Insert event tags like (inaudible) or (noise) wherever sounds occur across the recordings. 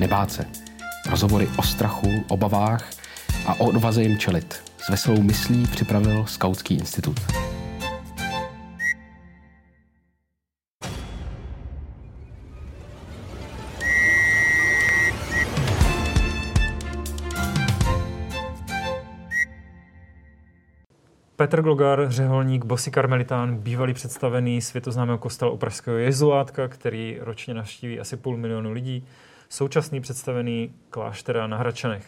nebát se. Rozhovory o strachu, obavách a o odvaze jim čelit. S veselou myslí připravil Skautský institut. Petr Glogar, řeholník, bosy karmelitán, bývalý představený světoznámého kostela Pražského jezulátka, který ročně navštíví asi půl milionu lidí, současný představený kláštera na Hračanech.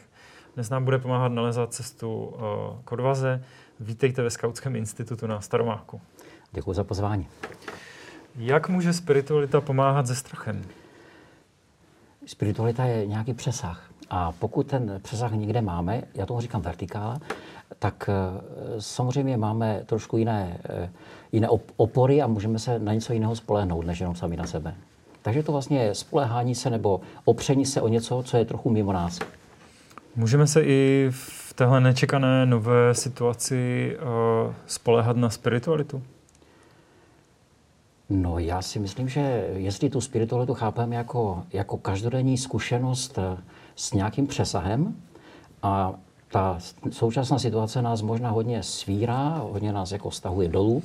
Dnes nám bude pomáhat nalezat cestu eh, k odvaze. Vítejte ve Skautském institutu na Staromáku. Děkuji za pozvání. Jak může spiritualita pomáhat se strachem? Spiritualita je nějaký přesah. A pokud ten přesah někde máme, já tomu říkám vertikála, tak eh, samozřejmě máme trošku jiné, eh, jiné opory a můžeme se na něco jiného spolehnout, než jenom sami na sebe. Takže to vlastně je spolehání se nebo opření se o něco, co je trochu mimo nás. Můžeme se i v téhle nečekané nové situaci uh, spolehat na spiritualitu? No já si myslím, že jestli tu spiritualitu chápeme jako, jako každodenní zkušenost s nějakým přesahem a ta současná situace nás možná hodně svírá, hodně nás jako stahuje dolů,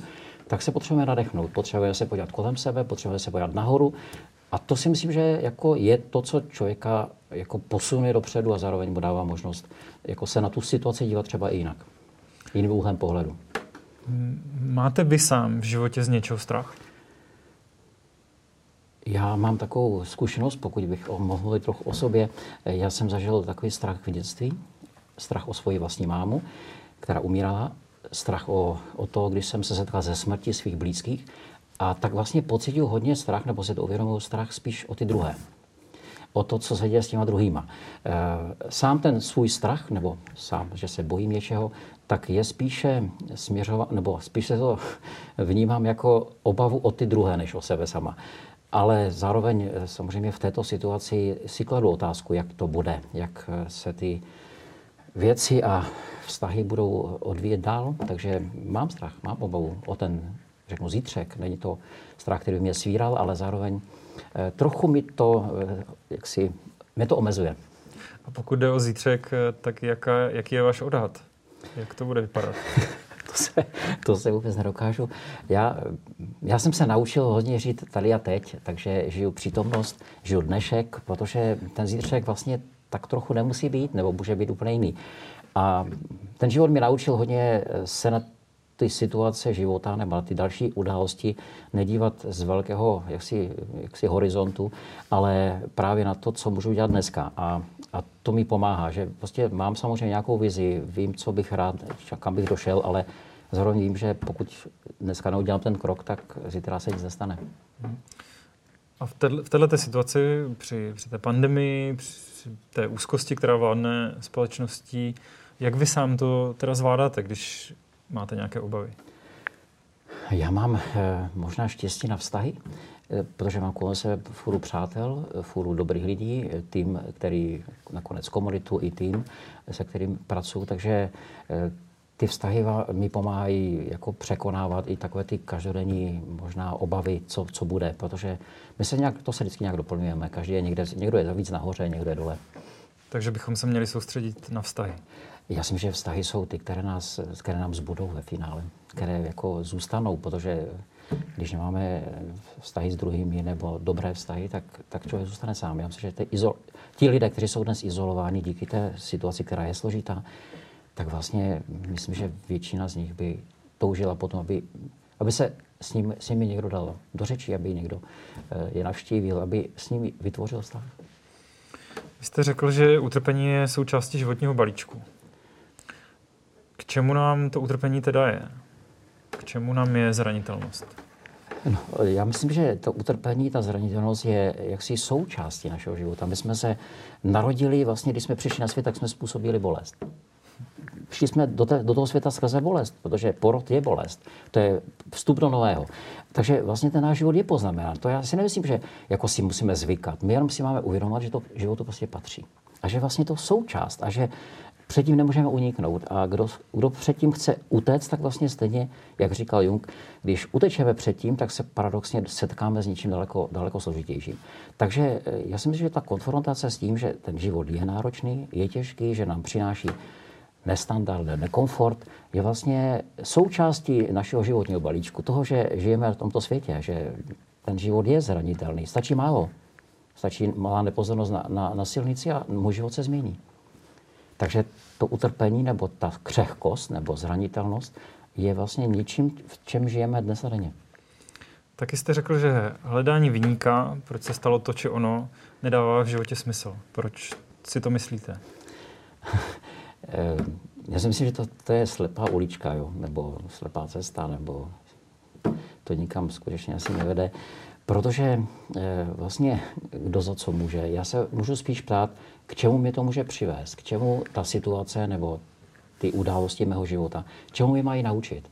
tak se potřebujeme nadechnout. Potřebujeme se podívat kolem sebe, potřebujeme se podívat nahoru. A to si myslím, že jako je to, co člověka jako posune dopředu a zároveň mu dává možnost jako se na tu situaci dívat třeba i jinak. Jiným úhlem pohledu. Máte vy sám v životě z něčeho strach? Já mám takovou zkušenost, pokud bych mohl mluvit trochu o sobě. Já jsem zažil takový strach v dětství, strach o svoji vlastní mámu, která umírala, strach o, o to, když jsem se setkal ze smrti svých blízkých. A tak vlastně pocituju hodně strach, nebo si to uvědomuji, strach spíš o ty druhé. O to, co se děje s těma druhýma. E, sám ten svůj strach, nebo sám, že se bojím něčeho, tak je spíše směřovat, nebo spíše to (laughs) vnímám jako obavu o ty druhé, než o sebe sama. Ale zároveň e, samozřejmě v této situaci si kladu otázku, jak to bude, jak e, se ty věci a vztahy budou odvíjet dál, takže mám strach, mám obavu o ten, řeknu, zítřek. Není to strach, který by mě svíral, ale zároveň eh, trochu mi to, eh, jak si, mě to omezuje. A pokud jde o zítřek, eh, tak jaká, jaký je váš odhad? Jak to bude vypadat? (laughs) to, se, to se vůbec nedokážu. Já, já jsem se naučil hodně žít tady a teď, takže žiju přítomnost, žiju dnešek, protože ten zítřek vlastně tak trochu nemusí být, nebo může být úplně jiný. A ten život mě naučil hodně se na ty situace života nebo na ty další události nedívat z velkého jaksi, jaksi horizontu, ale právě na to, co můžu dělat dneska. A, a to mi pomáhá, že prostě mám samozřejmě nějakou vizi, vím, co bych rád, kam bych došel, ale zároveň vím, že pokud dneska neudělám ten krok, tak zítra se nic nestane. A v, této, v této situaci, při, při té pandemii, při té úzkosti, která vládne společností. Jak vy sám to teda zvládáte, když máte nějaké obavy? Já mám eh, možná štěstí na vztahy, eh, protože mám kolem sebe fůru přátel, fůru dobrých lidí, eh, tým, který nakonec komunitu i tým, se kterým pracuji, takže ty vztahy mi pomáhají jako překonávat i takové ty každodenní možná obavy, co, co bude, protože my se nějak, to se vždycky nějak doplňujeme. Každý je někde, někdo je víc nahoře, někdo je dole. Takže bychom se měli soustředit na vztahy. Já si myslím, že vztahy jsou ty, které, nás, které nám zbudou ve finále, které jako zůstanou, protože když nemáme vztahy s druhými nebo dobré vztahy, tak, tak člověk zůstane sám. Já myslím, že ty izol, ti lidé, kteří jsou dnes izolováni díky té situaci, která je složitá, tak vlastně myslím, že většina z nich by toužila potom, aby, aby se s, ním, s nimi někdo dal do řeči, aby někdo eh, je navštívil, aby s nimi vytvořil vztah. Vy jste řekl, že utrpení je součástí životního balíčku. K čemu nám to utrpení teda je? K čemu nám je zranitelnost? No, já myslím, že to utrpení, ta zranitelnost je jaksi součástí našeho života. My jsme se narodili, vlastně, když jsme přišli na svět, tak jsme způsobili bolest šli jsme do, te, do toho světa skrze bolest, protože porod je bolest. To je vstup do nového. Takže vlastně ten náš život je poznamenán. To já si nemyslím, že jako si musíme zvykat. My jenom si máme uvědomovat, že to životu prostě patří. A že vlastně to součást. A že předtím nemůžeme uniknout. A kdo, kdo předtím chce utéct, tak vlastně stejně, jak říkal Jung, když utečeme předtím, tak se paradoxně setkáme s něčím daleko, daleko složitějším. Takže eh, já si myslím, že ta konfrontace s tím, že ten život je náročný, je těžký, že nám přináší nestandard, nekomfort, je vlastně součástí našeho životního balíčku, toho, že žijeme v tomto světě, že ten život je zranitelný. Stačí málo. Stačí malá nepozornost na, na, na silnici a můj život se změní. Takže to utrpení nebo ta křehkost nebo zranitelnost je vlastně něčím, v čem žijeme dnes a denně. Taky jste řekl, že hledání vyníka, proč se stalo to či ono, nedává v životě smysl. Proč si to myslíte? (laughs) Eh, já si myslím, že to, to je slepá ulička, jo? nebo slepá cesta, nebo to nikam skutečně asi nevede. Protože e, vlastně kdo za co může. Já se můžu spíš ptát, k čemu mě to může přivést, k čemu ta situace nebo ty události mého života, čemu mě mají naučit.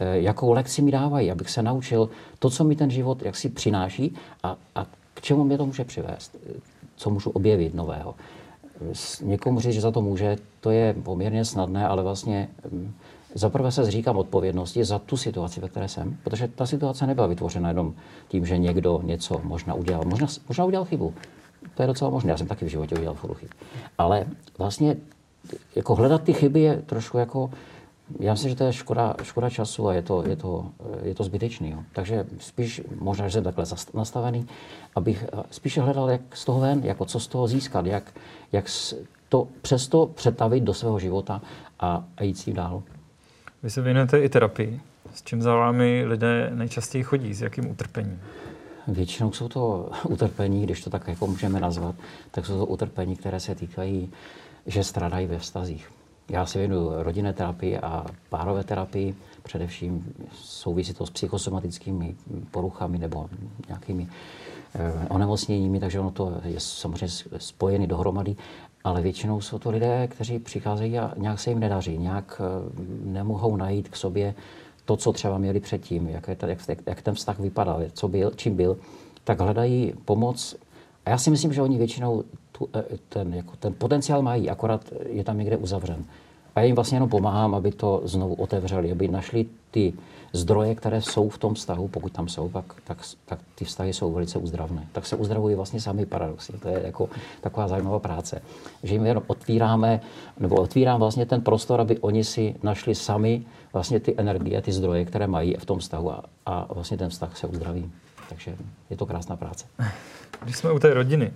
E, jakou lekci mi dávají, abych se naučil to, co mi ten život jaksi přináší a, a k čemu mě to může přivést, co můžu objevit nového. Někomu říct, že za to může, to je poměrně snadné, ale vlastně mm, Zaprvé se zříkám odpovědnosti za tu situaci, ve které jsem, protože ta situace nebyla vytvořena jenom tím, že někdo něco možná udělal. Možná, možná udělal chybu. To je docela možné. Já jsem taky v životě udělal furt chyb. Ale vlastně jako hledat ty chyby je trošku jako já myslím, že to je škoda, škoda času a je to, je to, je to zbytečný. Jo. Takže spíš, možná, že jsem takhle nastavený, abych spíše hledal, jak z toho ven, jako co z toho získat, jak, jak to přesto přetavit do svého života a, a jít s tím dál. Vy se věnujete i terapii. S čím za vámi lidé nejčastěji chodí? S jakým utrpením? Většinou jsou to (laughs) utrpení, když to tak jako můžeme nazvat, tak jsou to utrpení, které se týkají, že stradají ve vztazích. Já se věnuju rodinné terapii a párové terapii, především souvisí to s psychosomatickými poruchami nebo nějakými eh, onemocněními, takže ono to je samozřejmě spojené dohromady ale většinou jsou to lidé, kteří přicházejí a nějak se jim nedaří, nějak eh, nemohou najít k sobě to, co třeba měli předtím, jak, je, jak, jak ten vztah vypadal, co byl, čím byl, tak hledají pomoc. A já si myslím, že oni většinou tu, eh, ten, jako ten potenciál mají, akorát je tam někde uzavřen. A já jim vlastně jenom pomáhám, aby to znovu otevřeli, aby našli ty zdroje, které jsou v tom vztahu, pokud tam jsou, tak, tak, tak ty vztahy jsou velice uzdravné. Tak se uzdravují vlastně sami paradoxně. To je jako taková zajímavá práce. Že jim jenom otvíráme, nebo otvírám vlastně ten prostor, aby oni si našli sami vlastně ty energie, ty zdroje, které mají v tom vztahu a, a vlastně ten vztah se uzdraví. Takže je to krásná práce. Když jsme u té rodiny,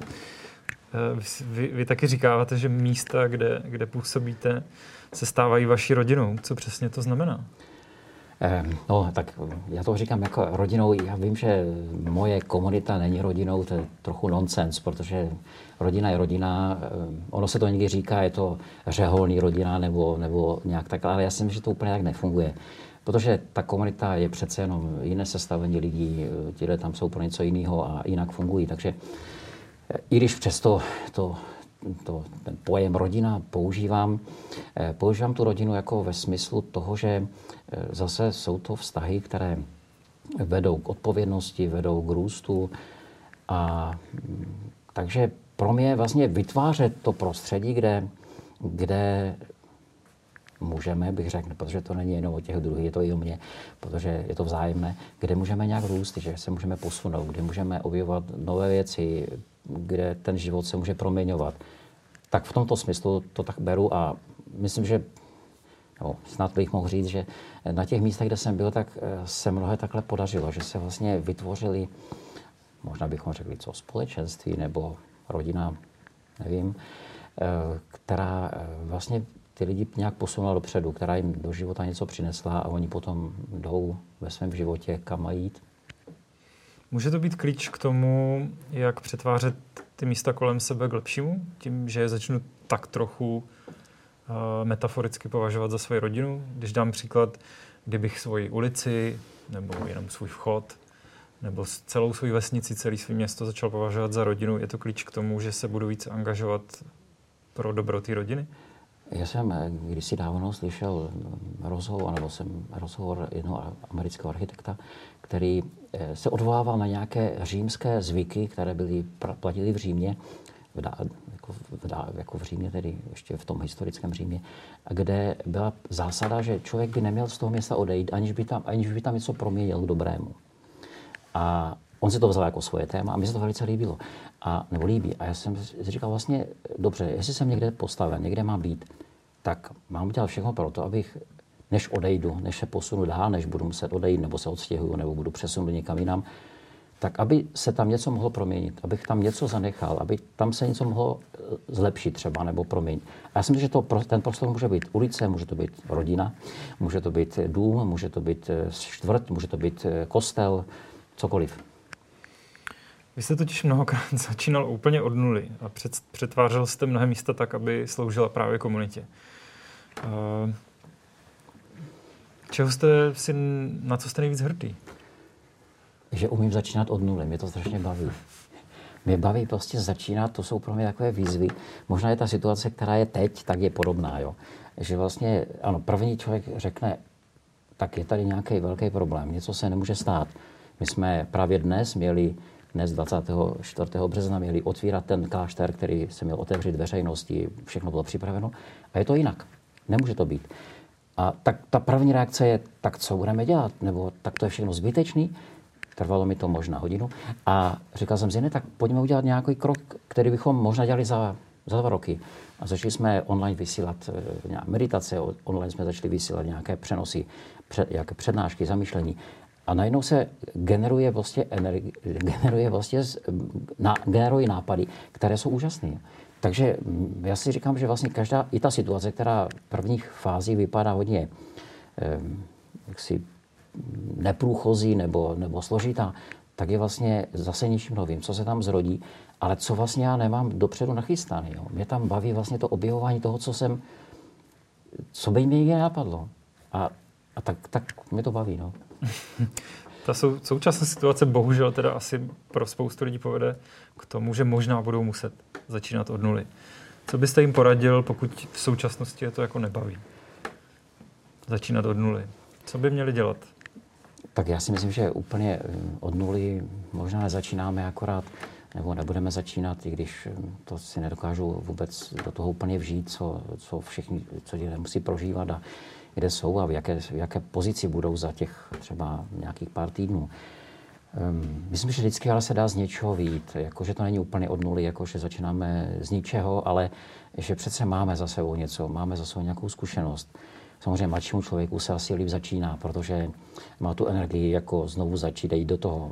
vy, vy taky říkáváte, že místa, kde, kde působíte, se stávají vaší rodinou. Co přesně to znamená? No, tak já to říkám jako rodinou. Já vím, že moje komunita není rodinou, to je trochu nonsens, protože rodina je rodina. Ono se to někdy říká, je to řeholný rodina nebo, nebo nějak tak, ale já si myslím, že to úplně tak nefunguje. Protože ta komunita je přece jenom jiné sestavení lidí, ti tam jsou pro něco jiného a jinak fungují. Takže i když přesto to to, ten pojem rodina používám. Eh, používám tu rodinu jako ve smyslu toho, že eh, zase jsou to vztahy, které vedou k odpovědnosti, vedou k růstu. A mm, takže pro mě vlastně vytvářet to prostředí, kde, kde můžeme, bych řekl, protože to není jenom o těch druhých, je to i o mě, protože je to vzájemné, kde můžeme nějak růst, že se můžeme posunout, kde můžeme objevovat nové věci, kde ten život se může proměňovat. Tak v tomto smyslu to tak beru a myslím, že no, snad bych mohl říct, že na těch místech, kde jsem byl, tak eh, se mnohé takhle podařilo, že se vlastně vytvořili, možná bychom řekli, co společenství nebo rodina, nevím, eh, která eh, vlastně ty lidi nějak posunula dopředu, která jim do života něco přinesla a oni potom jdou ve svém životě, kam mají jít. Může to být klíč k tomu, jak přetvářet ty místa kolem sebe k lepšímu, tím, že je začnu tak trochu uh, metaforicky považovat za svoji rodinu. Když dám příklad, kdybych svoji ulici nebo jenom svůj vchod nebo celou svou vesnici, celý svý město začal považovat za rodinu, je to klíč k tomu, že se budu více angažovat pro dobro té rodiny? Já jsem eh, kdysi dávno slyšel rozhovor, nebo jsem rozhovor jednoho amerického architekta, který eh, se odvolával na nějaké římské zvyky, které byly platily v Římě, v, jako, v, jako v Římě, tedy ještě v tom historickém Římě, kde byla zásada, že člověk by neměl z toho města odejít, aniž by tam, aniž by tam něco proměnil k dobrému. A on si to vzal jako svoje téma a mi se to velice líbilo. A, nebo líbí. A já jsem si říkal vlastně, dobře, jestli jsem někde postaven, někde mám být, tak mám udělat všechno pro to, abych než odejdu, než se posunu dál, než budu muset odejít, nebo se odstěhuju, nebo budu přesunut někam jinam, tak aby se tam něco mohlo proměnit, abych tam něco zanechal, aby tam se něco mohlo eh, zlepšit třeba nebo proměnit. A já si myslím, že to, ten prostor může být ulice, může to být rodina, může to být dům, může to být eh, čtvrt, může to být eh, kostel, cokoliv. Vy jste totiž mnohokrát (laughs) začínal úplně od nuly a před, přetvářel jste mnohé místa tak, aby sloužila právě komunitě. Uh, čeho jste si, na co jste nejvíc hrdý? Že umím začínat od nuly, mě to strašně baví. Mě baví prostě začínat, to jsou pro mě takové výzvy. Možná je ta situace, která je teď, tak je podobná, jo. Že vlastně, ano, první člověk řekne, tak je tady nějaký velký problém, něco se nemůže stát. My jsme právě dnes měli dnes 24. března měli otvírat ten klášter, který se měl otevřít veřejnosti, všechno bylo připraveno. A je to jinak. Nemůže to být. A tak ta první reakce je, tak co budeme dělat? Nebo tak to je všechno zbytečný? Trvalo mi to možná hodinu. A říkal jsem si, ne, tak pojďme udělat nějaký krok, který bychom možná dělali za, za dva roky. A začali jsme online vysílat eh, nějaké meditace, online jsme začali vysílat nějaké přenosy, před, nějaké přednášky, zamýšlení. A najednou se generuje vlastně, energi, (laughs) generuje vlastně na, generují nápady, které jsou úžasné. Takže já si říkám, že vlastně každá, i ta situace, která v prvních fází vypadá hodně eh, jaksi neprůchozí nebo, nebo složitá, tak je vlastně zase něčím novým, co se tam zrodí, ale co vlastně já nemám dopředu nachystaný. Jo. Mě tam baví vlastně to objevování toho, co jsem, co by mě nikdy napadlo. A, a tak, tak mě to baví. No. (laughs) Ta sou, současná situace bohužel teda asi pro spoustu lidí povede k tomu, že možná budou muset začínat od nuly. Co byste jim poradil, pokud v současnosti je to jako nebaví? Začínat od nuly. Co by měli dělat? Tak já si myslím, že úplně eh, od nuly možná nezačínáme akorát, nebo nebudeme začínat, i když eh, to si nedokážu vůbec do toho úplně vžít, co, co všichni, co lidé musí prožívat a kde jsou a v jaké, v jaké pozici budou za těch třeba nějakých pár týdnů. Um, myslím, že vždycky ale se dá z něčeho vít, jako, že to není úplně od nuly, jako, že začínáme z ničeho, ale že přece máme za sebou něco, máme za sebou nějakou zkušenost. Samozřejmě mladšímu člověku se asi líp začíná, protože má tu energii jako znovu začít jít do toho.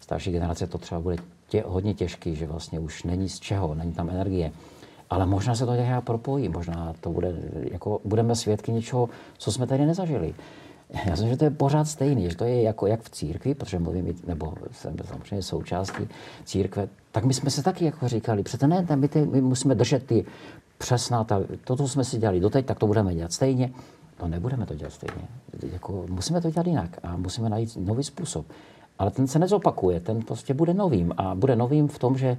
Starší generace to třeba bude tě, hodně těžký, že vlastně už není z čeho, není tam energie. Ale možná se to nějak propojí, možná to bude, jako budeme svědky něčeho, co jsme tady nezažili. Já myslím, že to je pořád stejný, že to je jako jak v církvi, protože mluvím, nebo jsem samozřejmě součástí církve, tak my jsme se taky jako říkali, přece ne, my, ty, my musíme držet ty přesná, ta, to, co jsme si dělali doteď, tak to budeme dělat stejně. No nebudeme to dělat stejně. Jako, musíme to dělat jinak a musíme najít nový způsob. Ale ten se nezopakuje, ten prostě bude novým. A bude novým v tom, že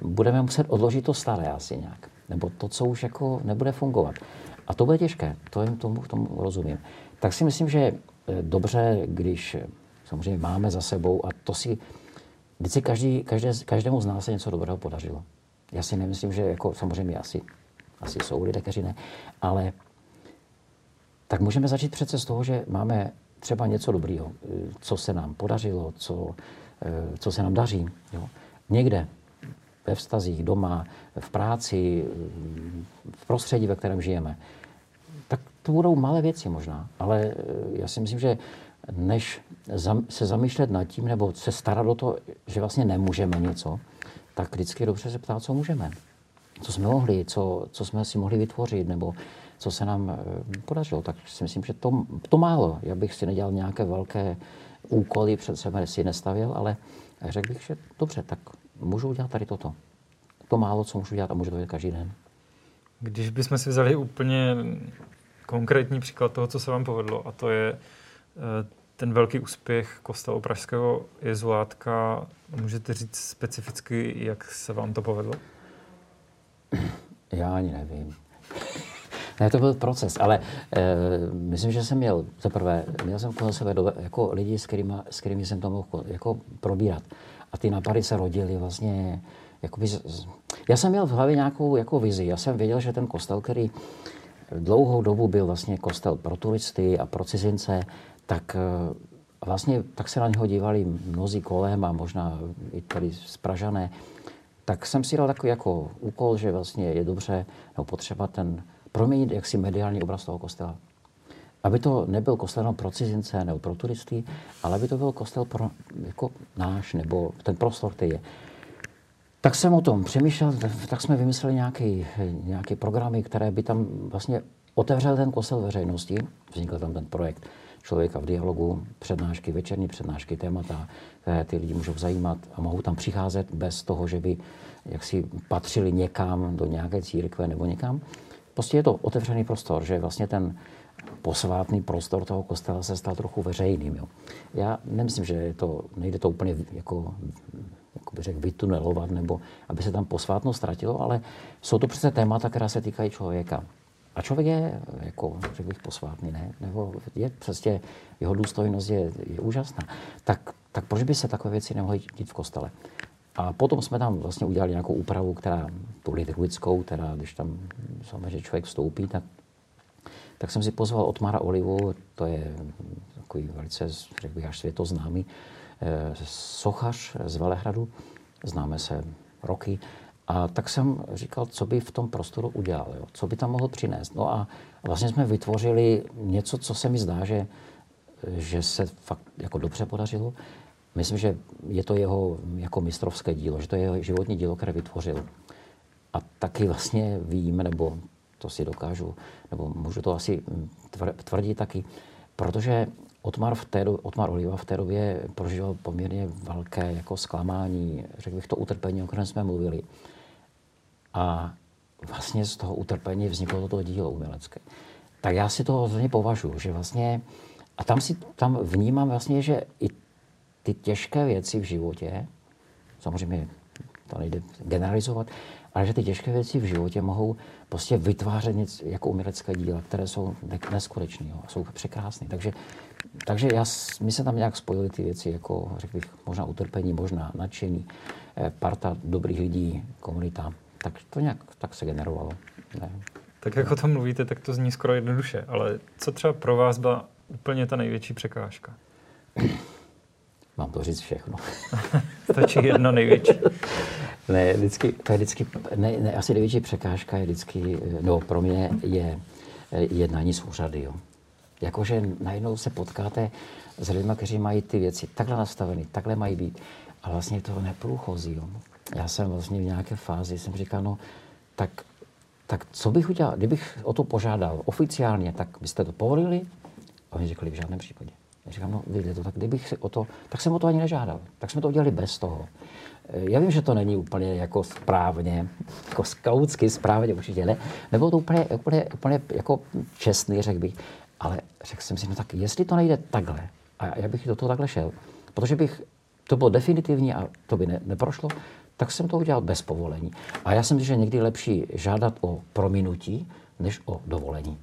budeme muset odložit to staré asi nějak. Nebo to, co už jako nebude fungovat. A to bude těžké, to jim tomu, tomu rozumím. Tak si myslím, že eh, dobře, když eh, samozřejmě máme za sebou a to si vždycky každý, každé, každému z nás se něco dobrého podařilo. Já si nemyslím, že jako samozřejmě asi, asi jsou lidé, kteří ne, ale tak můžeme začít přece z toho, že máme třeba něco dobrého, eh, co se nám podařilo, co, co se nám daří. Jo. Někde ve vztazích, doma, v práci, v prostředí, ve kterém žijeme. Tak to budou malé věci možná, ale eh, já si myslím, že než se zamýšlet nad tím nebo se starat o to, že vlastně nemůžeme něco, tak vždycky je dobře se ptát, co můžeme. Co jsme mohli, co, co jsme si mohli vytvořit, nebo co se nám eh, podařilo. Tak si myslím, že to, to málo. Já bych si nedělal nějaké velké úkoly, před sebe si nestavil, ale řekl bych, že dobře, tak můžu udělat tady toto. To málo, co můžu dělat a můžu to dělat každý den. Když bychom si vzali úplně konkrétní příklad toho, co se vám povedlo, a to je eh, ten velký úspěch kostela pražského jezuátka, můžete říct specificky, jak se vám to povedlo? Já ani nevím. (laughs) Ne, to byl proces, ale e, myslím, že jsem měl, za prvé, měl jsem kolem sebe do, jako lidi, s kterými, s kterými jsem to mohl jako probírat. A ty nápady se rodily vlastně jakoby z, Já jsem měl v hlavě nějakou jako vizi. Já jsem věděl, že ten kostel, který dlouhou dobu byl vlastně kostel pro turisty a pro cizince, tak eh, vlastně tak se na něho dívali mnozí kolem a možná i tady z Pražané. Tak jsem si dal takový jako úkol, že vlastně je dobře nebo potřeba ten proměnit jaksi mediální obraz toho kostela. Aby to nebyl kostel pro cizince nebo pro turisty, ale aby to byl kostel pro jako náš nebo ten prostor, který je. Tak jsem o tom přemýšlel, tak jsme vymysleli nějaké, nějaké programy, které by tam vlastně otevřel ten kostel veřejnosti. Vznikl tam ten projekt Člověka v dialogu, přednášky, večerní přednášky, témata, které ty lidi můžou zajímat a mohou tam přicházet bez toho, že by jaksi patřili někam do nějaké církve nebo někam. Prostě je to otevřený prostor, že vlastně ten posvátný prostor toho kostela se stal trochu veřejným. Jo. Já nemyslím, že je to, nejde to úplně jako jako bych řekl, vytunelovat, nebo aby se tam posvátno ztratilo, ale jsou to přece témata, která se týkají člověka. A člověk je, jako řekl bych, posvátný, ne? Nebo je prostě, jeho důstojnost je, je úžasná. Tak, tak proč by se takové věci nemohly dít v kostele? A potom jsme tam vlastně udělali nějakou úpravu, která, tu liturgickou, která, když tam samozřejmě člověk vstoupí, tak, tak jsem si pozval Otmara Olivu, to je takový velice, řekl bych, až světoznámý Eh, sochař z Velehradu, známe se roky, a tak jsem říkal, co by v tom prostoru udělal, jo? co by tam mohl přinést. No a vlastně jsme vytvořili něco, co se mi zdá, že, že se fakt jako dobře podařilo. Myslím, že je to jeho jako mistrovské dílo, že to je jeho životní dílo, které vytvořil. A taky vlastně vím, nebo to si dokážu, nebo můžu to asi tvrdit taky, protože Otmar, v té, Otmar Oliva v té době prožíval poměrně velké jako zklamání, řekl bych to utrpení, o kterém jsme mluvili. A vlastně z toho utrpení vzniklo toto dílo umělecké. Tak já si to hodně považuji, že vlastně, a tam, si, tam vnímám vlastně, že i ty těžké věci v životě, samozřejmě to nejde generalizovat, ale že ty těžké věci v životě mohou prostě vytvářet něco jako umělecké díla, které jsou neskutečné, jsou překrásné. Takže, takže já, my se tam nějak spojili ty věci, jako řekl bych, možná utrpení, možná nadšení, eh, parta dobrých lidí, komunita. Tak to nějak tak se generovalo. Ne? Tak jak o tom mluvíte, tak to zní skoro jednoduše, ale co třeba pro vás byla úplně ta největší překážka? Mám to říct všechno. (laughs) Stačí jedno největší. Ne, vždycky, to je vždycky, ne, ne, asi největší překážka je vždycky, no pro mě je jednání s úřady. Jo. Jakože najednou se potkáte s lidmi, kteří mají ty věci takhle nastaveny, takhle mají být. A vlastně to neprůchozí. Jo. Já jsem vlastně v nějaké fázi, jsem říkal, no, tak, tak co bych udělal, kdybych o to požádal oficiálně, tak byste to povolili? A oni řekli, v žádném případě. Já říkám, no to, tak kdybych si o to, tak jsem o to ani nežádal. Tak jsme to udělali bez toho. Já vím, že to není úplně jako správně, jako skautsky správně určitě ne. Nebylo to úplně, úplně, úplně jako čestný, řekl bych. Ale řekl jsem si, no tak jestli to nejde takhle, a já bych do toho takhle šel, protože bych to bylo definitivní a to by ne, neprošlo, tak jsem to udělal bez povolení. A já jsem si, že někdy lepší žádat o prominutí, než o dovolení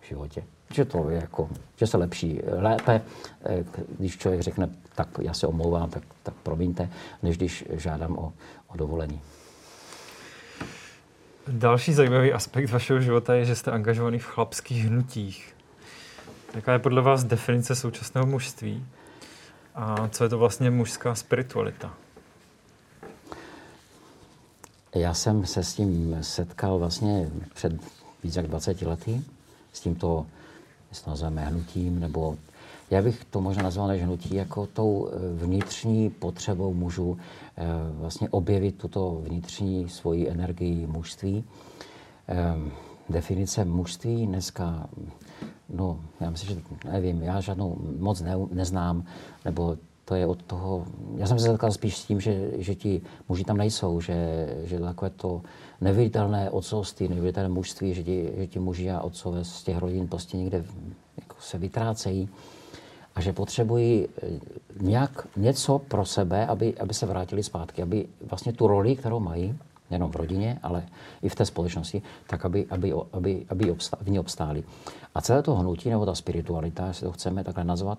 v životě že to je jako, že se lepší lépe, eh, když člověk řekne, tak já se omlouvám, tak, tak promiňte, než když žádám o, o dovolení. Další zajímavý aspekt vašeho života je, že jste angažovaný v chlapských hnutích. Jaká je podle vás definice současného mužství? A co je to vlastně mužská spiritualita? Já jsem se s tím setkal vlastně před více jak 20 lety, s tímto nazveme hnutím, nebo já bych to možná nazval než hnutí jako tou eh, vnitřní potřebou mužů eh, vlastně objevit tuto vnitřní svoji energii mužství. Ehm, definice mužství dneska, no já myslím, že nevím, já žádnou moc ne, neznám, nebo to je od toho, já jsem se setkal spíš s tím, že, že ti muži tam nejsou, že, že takové to neviditelné otcovství, neviditelné mužství, že ti, že ti muži a otcové z těch rodin prostě někde jako se vytrácejí a že potřebují eh, nějak něco pro sebe, aby, aby se vrátili zpátky, aby vlastně tu roli, kterou mají, nejenom v rodině, ale i v té společnosti, tak aby, aby, aby, aby obstá, v ní obstáli. A celé to hnutí, nebo ta spiritualita, jestli to chceme takhle nazvat,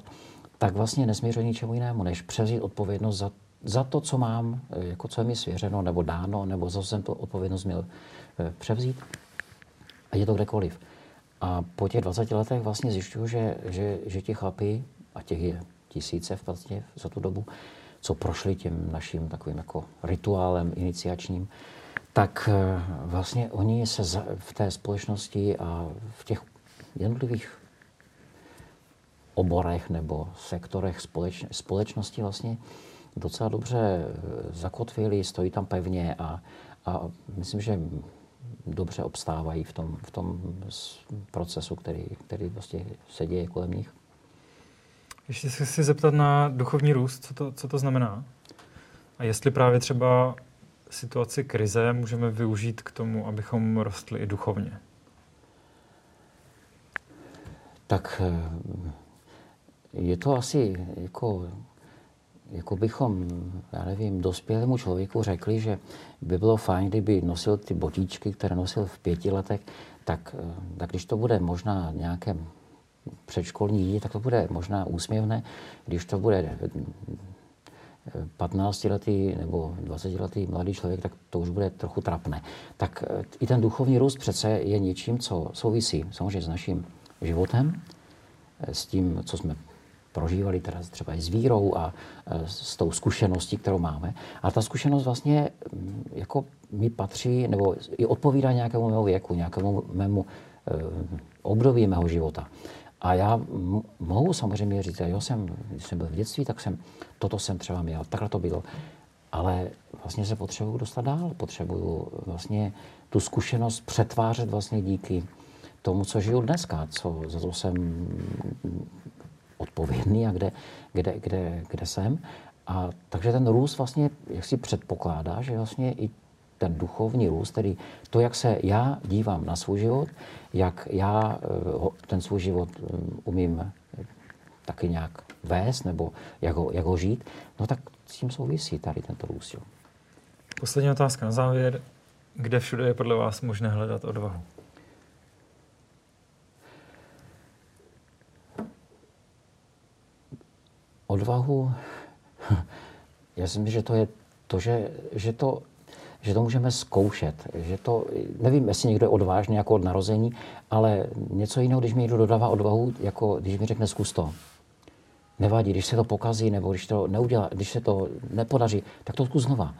tak vlastně nesměřuje ničemu jinému, než převzít odpovědnost za, za to, co mám, eh, jako co je mi svěřeno nebo dáno, nebo za co jsem to odpovědnost měl eh, převzít. A je to kdekoliv. A po těch 20 letech vlastně zjišťuju, že, že, že ti chlapi, a těch je tisíce v podstatě za tu dobu, co prošli tím naším takovým jako rituálem iniciačním, tak eh, vlastně oni se v té společnosti a v těch jednotlivých oborech nebo sektorech společ, společnosti vlastně docela dobře eh, zakotvili, stojí tam pevně a, a myslím, že dobře obstávají v tom, v tom procesu, který, který vlastně se děje kolem nich. Ještě se chci zeptat na duchovní růst, co to, co to znamená? A jestli právě třeba situaci krize můžeme využít k tomu, abychom rostli i duchovně? Tak eh, je to asi jako, jako bychom, já nevím, dospělému člověku řekli, že by bylo fajn, kdyby nosil ty botičky, které nosil v pěti letech, tak, eh, tak když to bude možná nějaké předškolní dítě, tak to bude možná úsměvné. Když to bude 15-letý nebo 20-letý mladý člověk, tak to už bude trochu trapné. Tak eh, i ten duchovní růst přece je něčím, co souvisí samozřejmě s naším životem, eh, s tím, co jsme prožívali teda třeba i s vírou a eh, s tou zkušeností, kterou máme. A ta zkušenost vlastně mm, jako mi patří, nebo i odpovídá nějakému mému věku, nějakému mému období mého života. A já mohu samozřejmě říct, jo, jsem, když jsem byl v dětství, tak jsem, toto jsem třeba měl, takhle to bylo. Ale vlastně se potřebuju dostat dál, potřebuju vlastně tu zkušenost přetvářet vlastně díky tomu, co žiju dneska, co, za to jsem odpovědný a kde, kde, kde, kde jsem. A takže ten růst vlastně, jak si předpokládá, že vlastně i ten duchovní růst, tedy to, jak se já dívám na svůj život, jak já eh, ten svůj život eh, umím taky nějak vést nebo jak ho, jak ho žít, no tak s tím souvisí tady tento růst. Jo. Poslední otázka na závěr. Kde všude je podle vás možné hledat odvahu? Odvahu, (laughs) já si myslím, že to je to, že, že to že to můžeme zkoušet. Že to, nevím, jestli někdo je odvážný jako od narození, ale něco jiného, když mi někdo dodává odvahu, jako když mi řekne zkus to. Nevadí, když se to pokazí, nebo když to neudělá, když se to nepodaří, tak to zkus znova.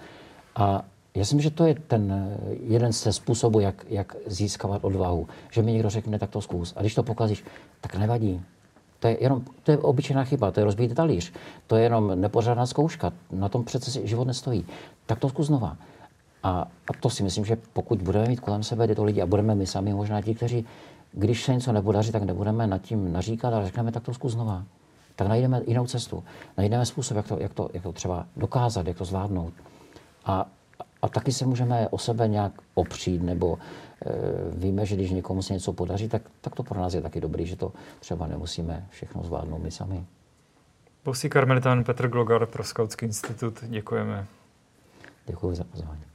A já myslím, že to je ten jeden ze způsobů, jak, jak získávat odvahu. Že mi někdo řekne, tak to zkus. A když to pokazíš, tak nevadí. To je jenom to je obyčejná chyba, to je rozbít talíř, to je jenom nepořádná zkouška, na tom přece život nestojí. Tak to zkus znova. A, a to si myslím, že pokud budeme mít kolem sebe tyto lidi a budeme my sami možná ti, kteří, když se něco nepodaří, tak nebudeme nad tím naříkat, ale řekneme, tak to zkus znova. Tak najdeme jinou cestu. Najdeme způsob, jak to, jak to, jak to třeba dokázat, jak to zvládnout. A, a taky se můžeme o sebe nějak opřít, nebo e, víme, že když někomu se něco podaří, tak, tak to pro nás je taky dobrý, že to třeba nemusíme všechno zvládnout my sami. Bosí karmelitán Petr Glogar pro Skautský institut. Děkujeme. Děkuji za pozvání.